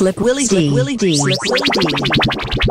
Slip Willie D. Willie D. Slip Willie D.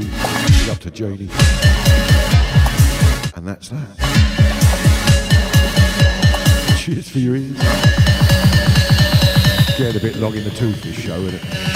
Big up to Janie. And that's that. Cheers for your ears. Scared a bit long in the tooth this show, isn't it?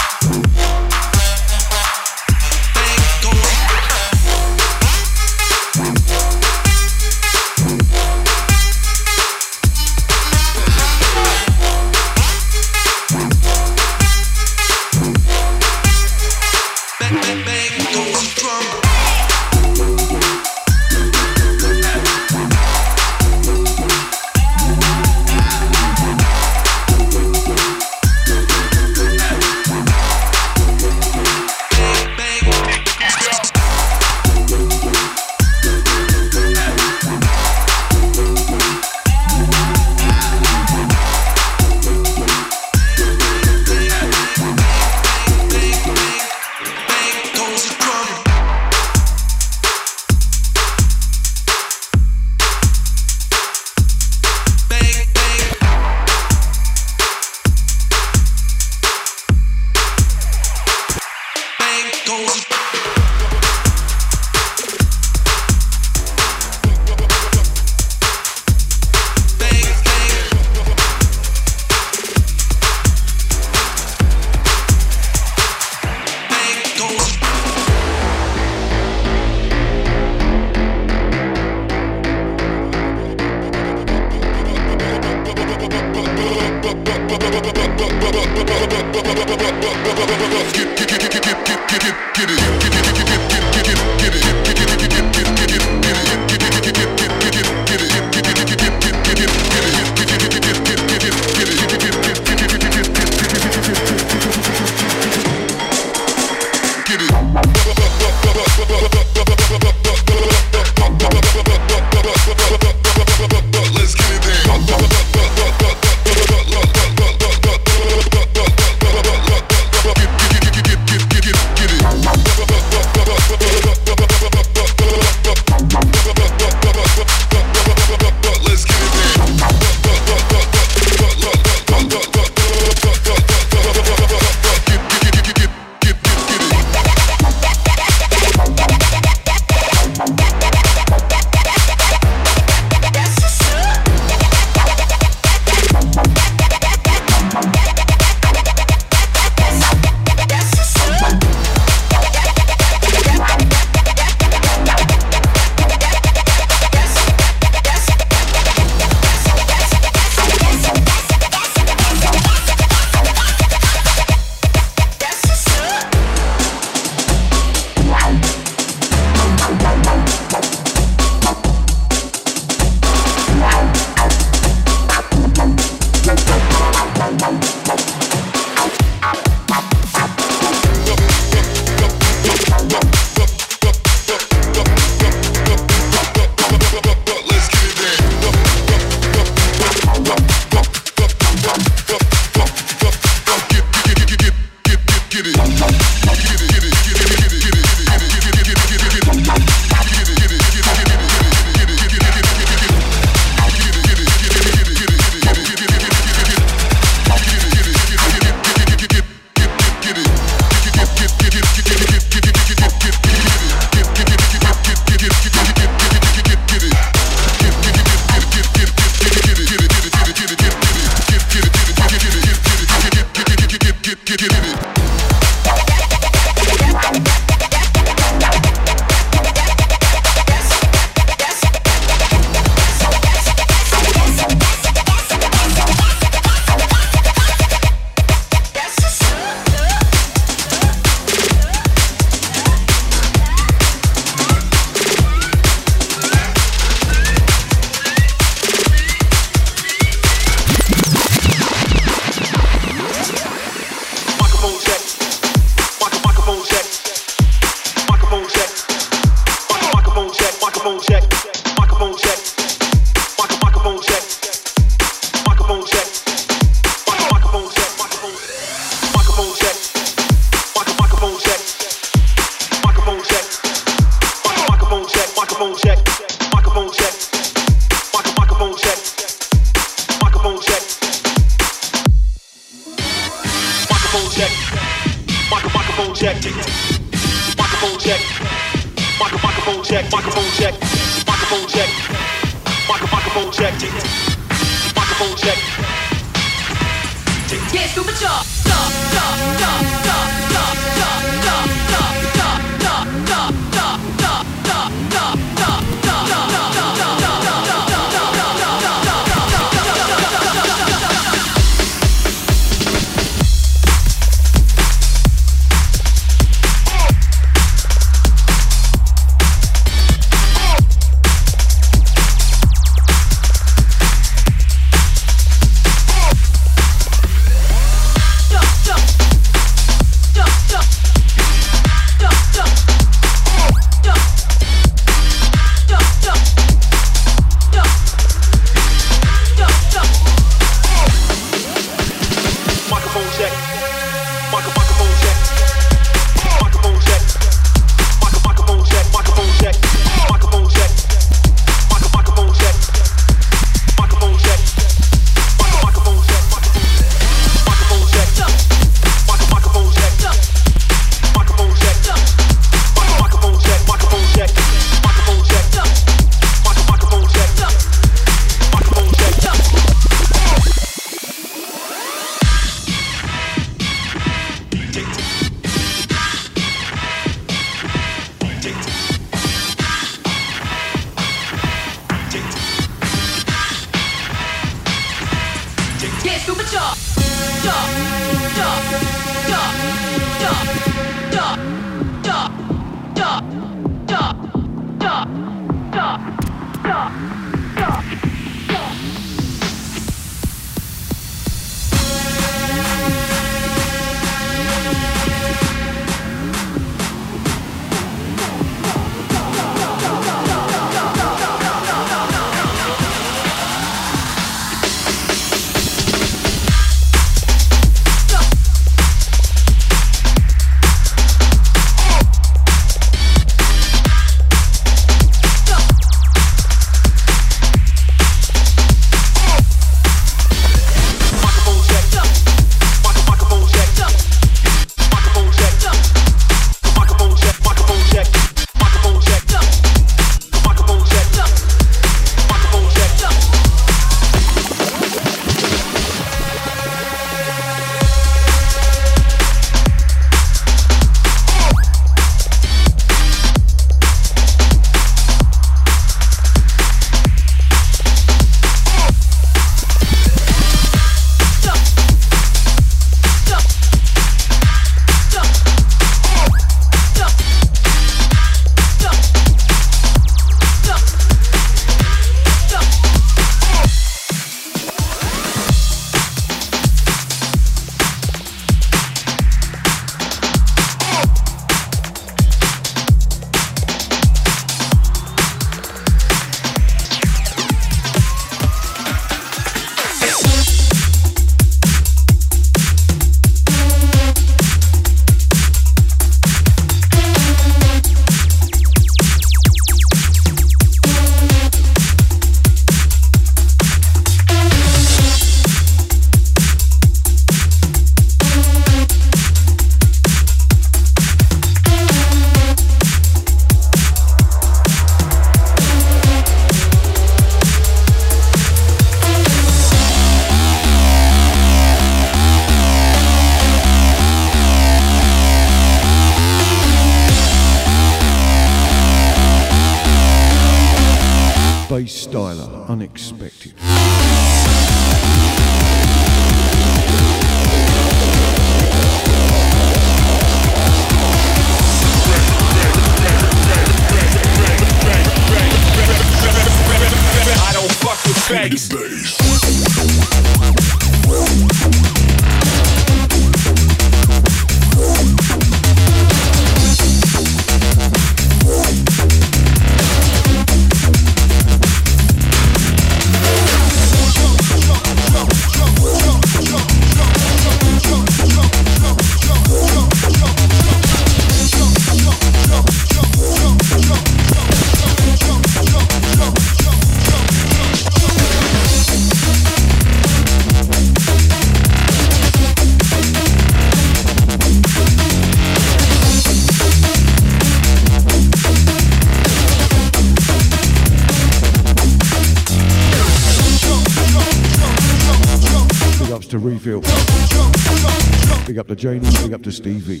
To Janie. Big up to Stevie.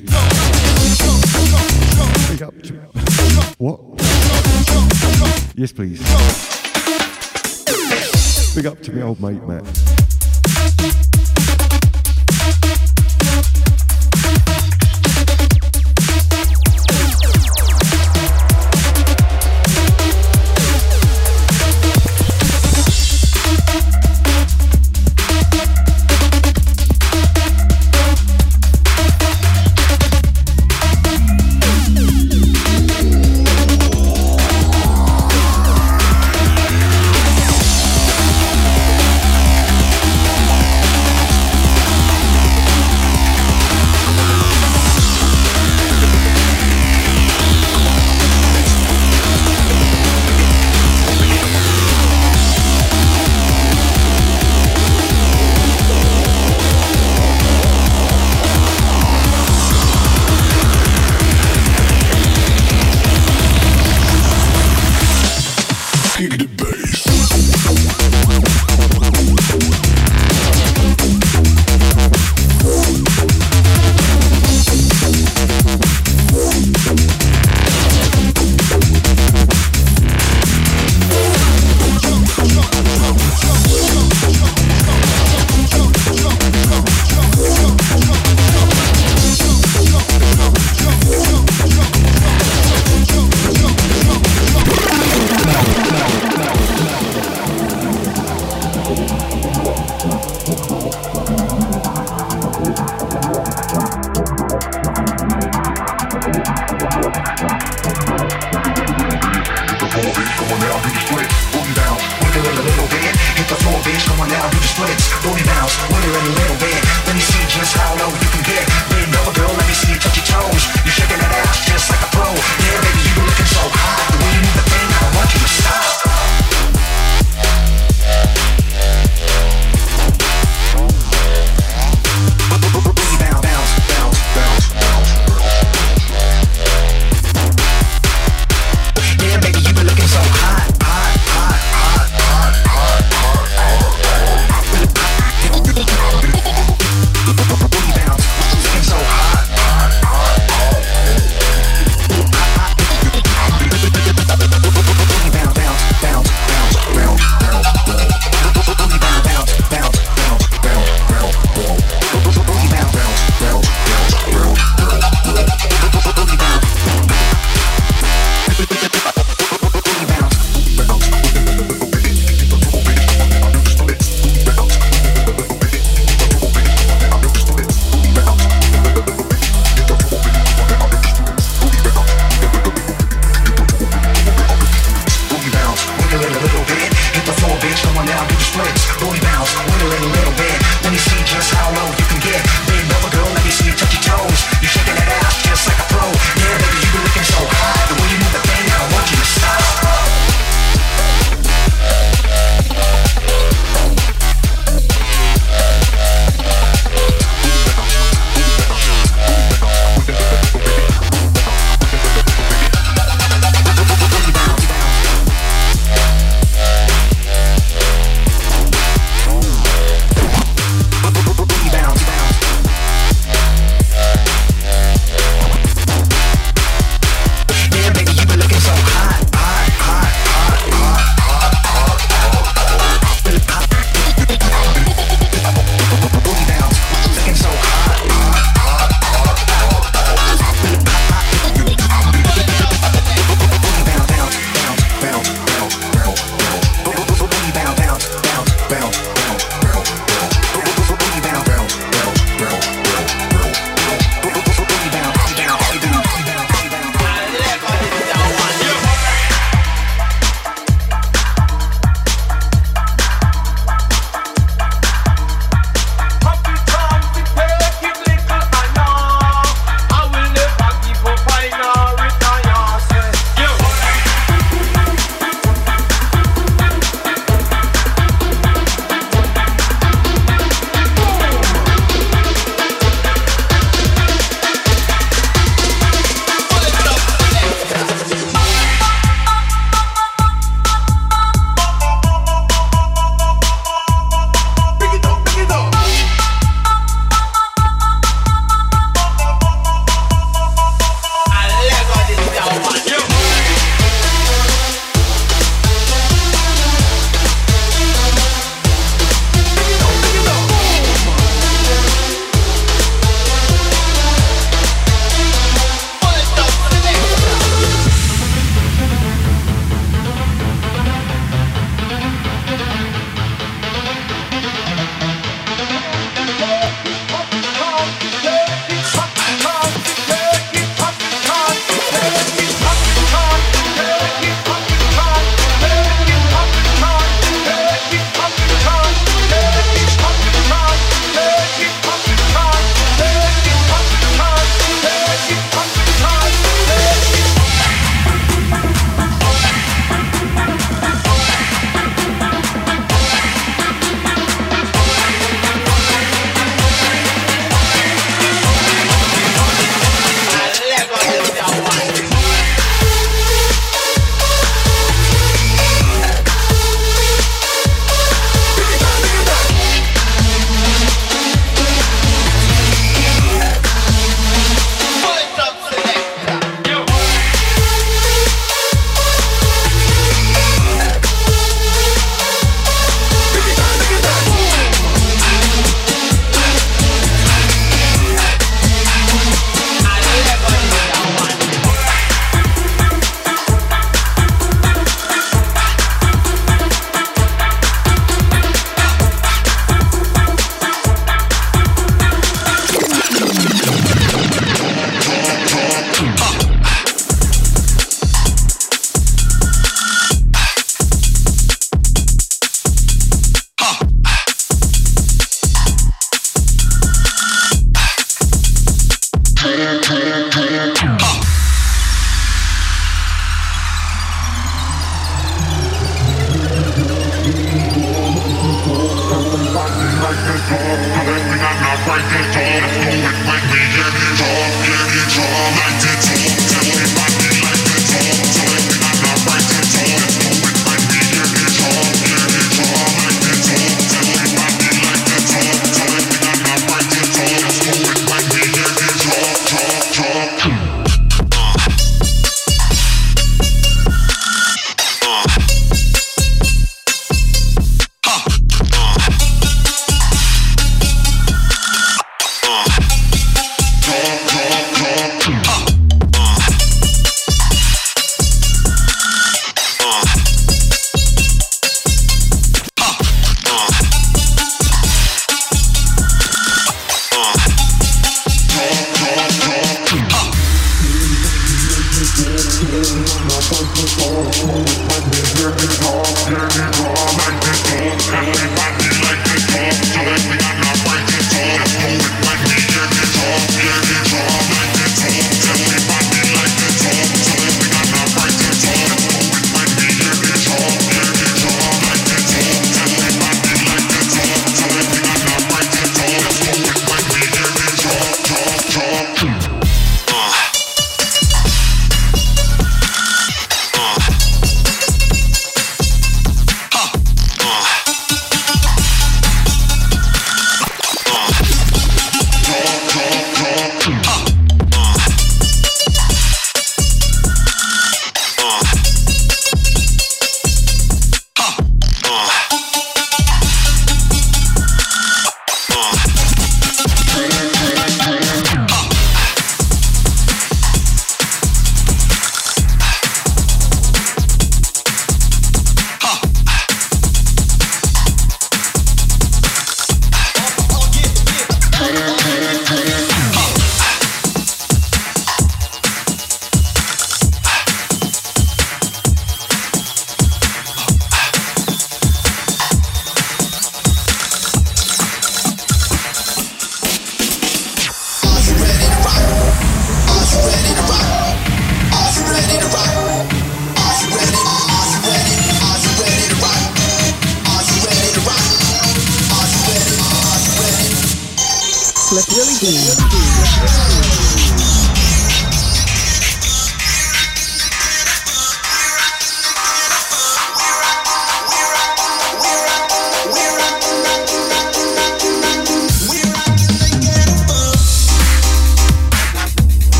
Big up to. What? Yes, please. Big up to my old mate, Matt.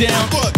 down.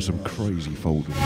Some crazy folders.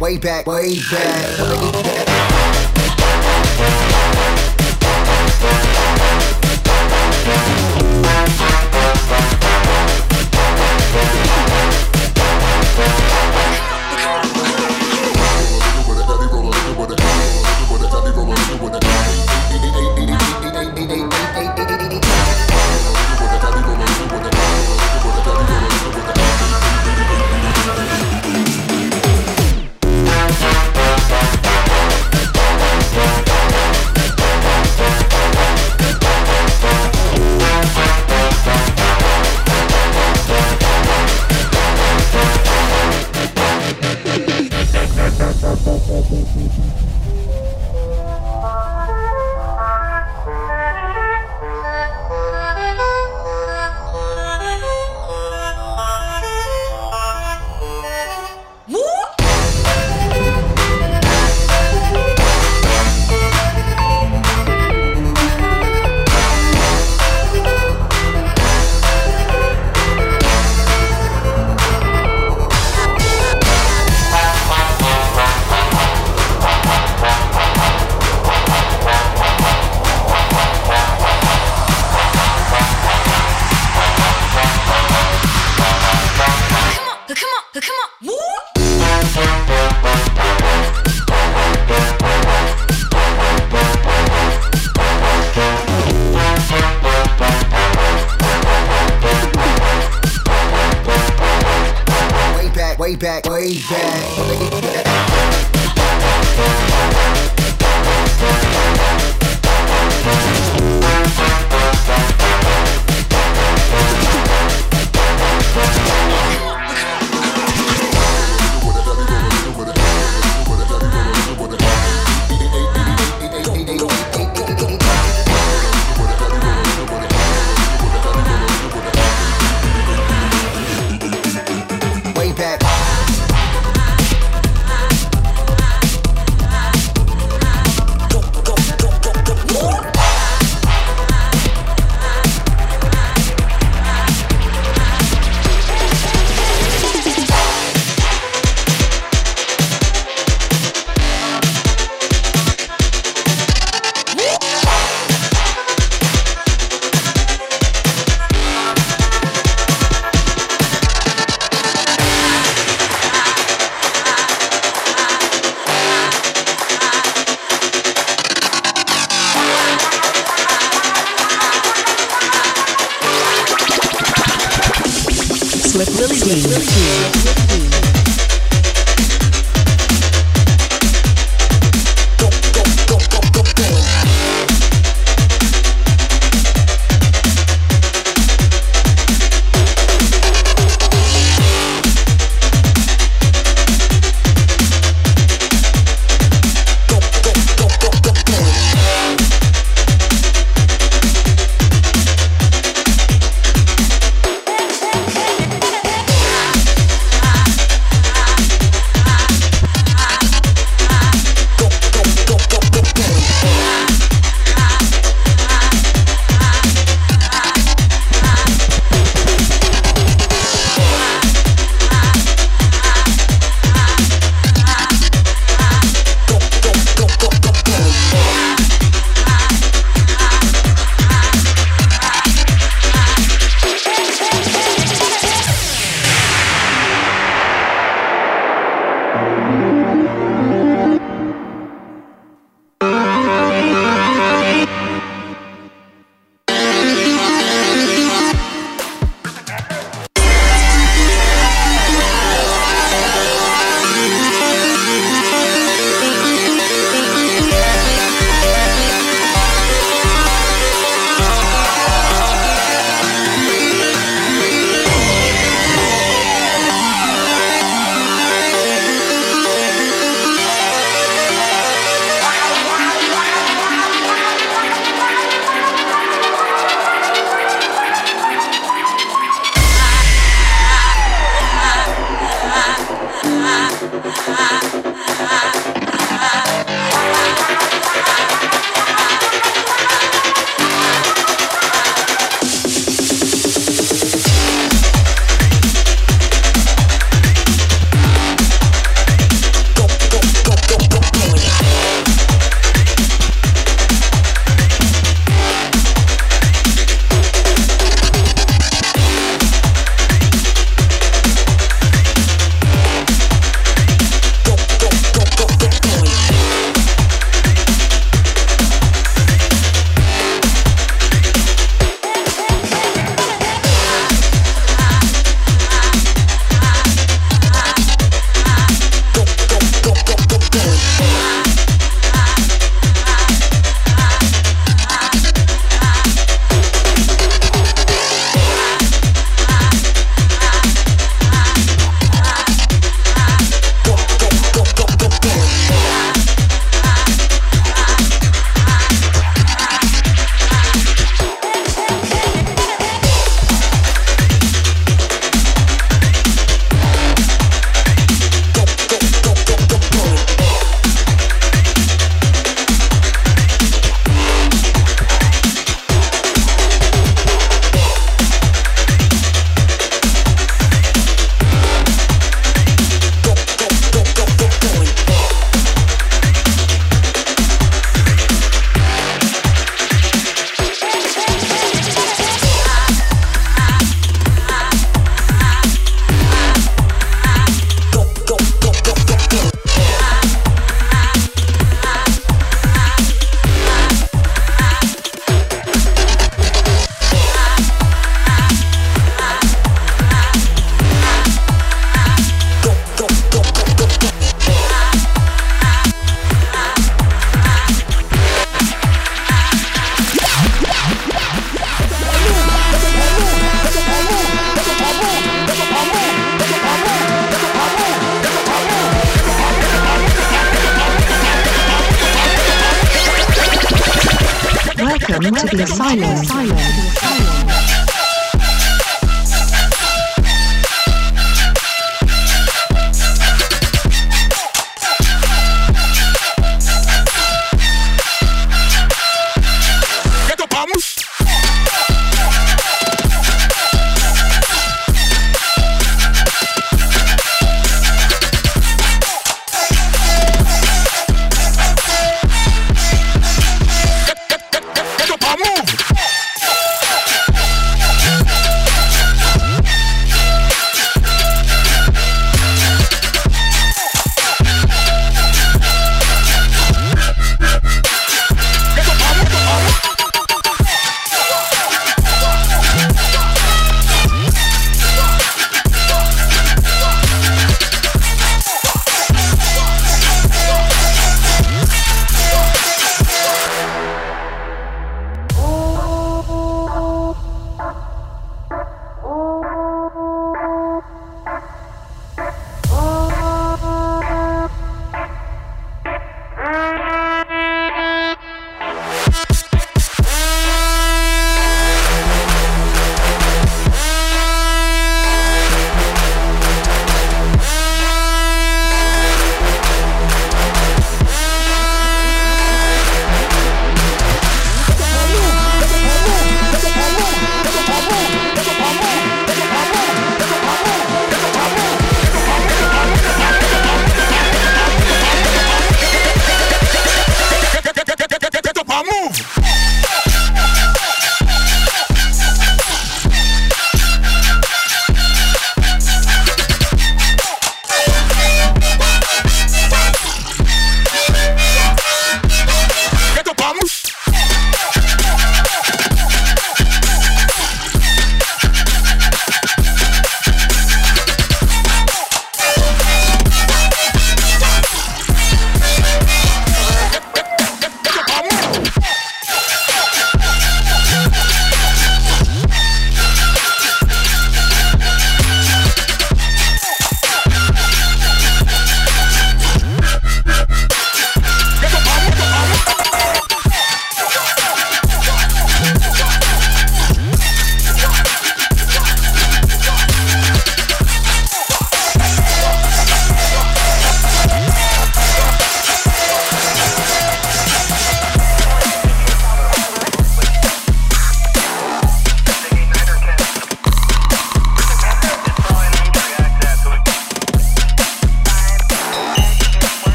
Way back, way back.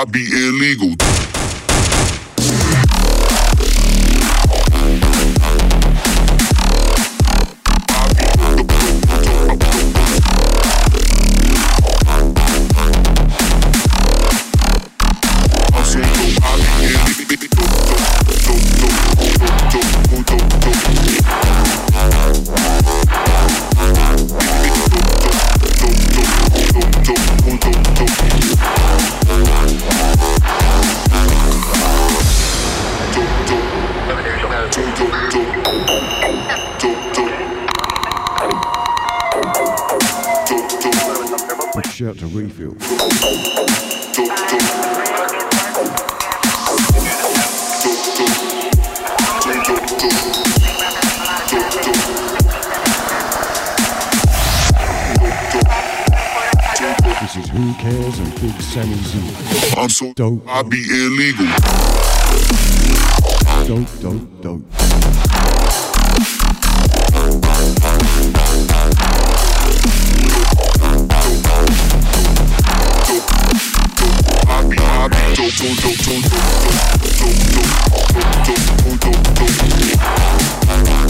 I be This is Who Cares and Big Sammy Z. I'm so Dope. I be illegal. Dope, dope, dope. Dope, dope, dope, dope, dope, dope, dope.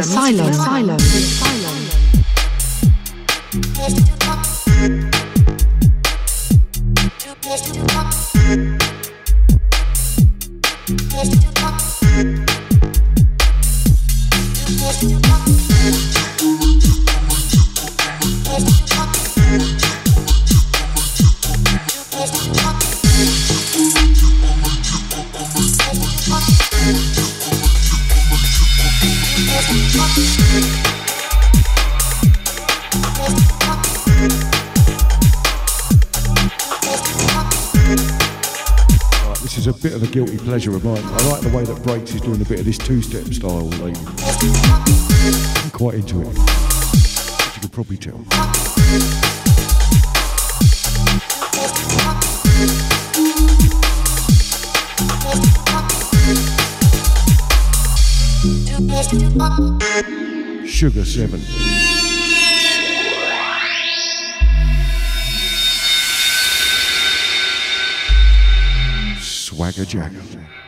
asylum pleasure of mine. I like the way that Breaks is doing a bit of this two-step style. Like, I'm quite into it, as you can probably tell. Suga7. Swagger Jack.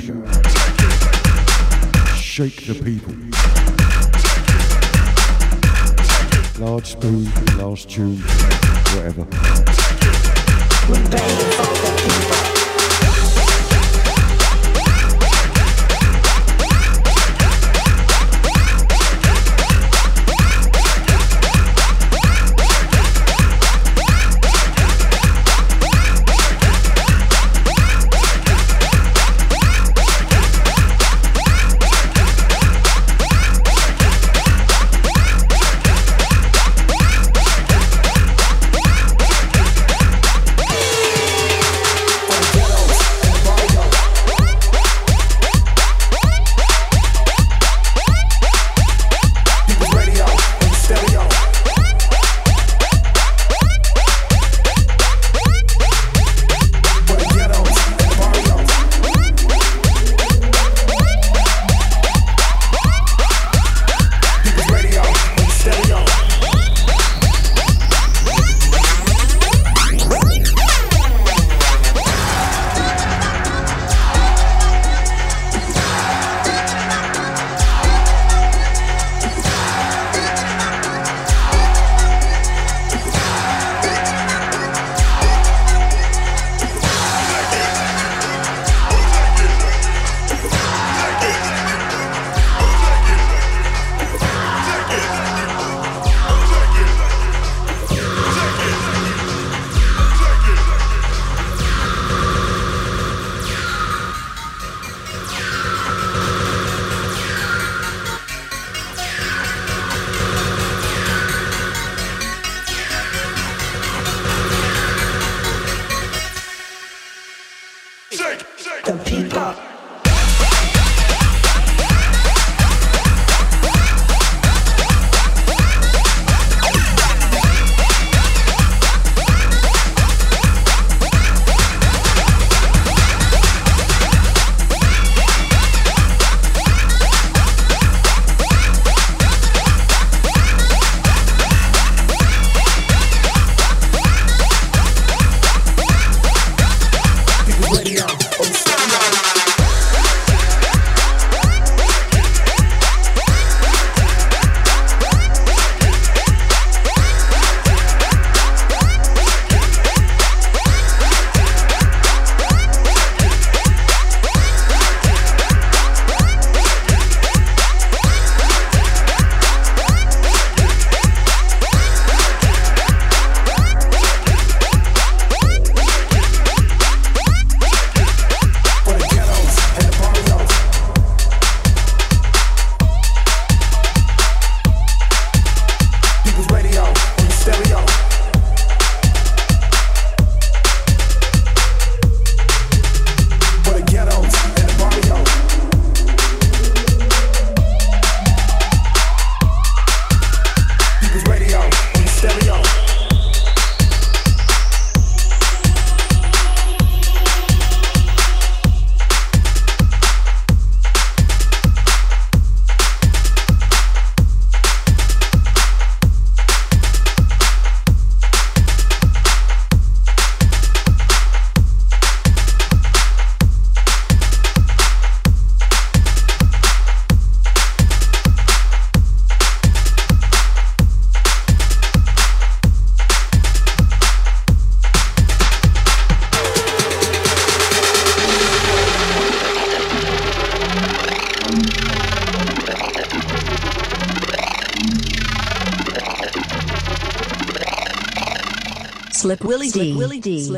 Cracker.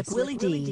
Slip Willie D. Slip Willie D. Slip Willie D.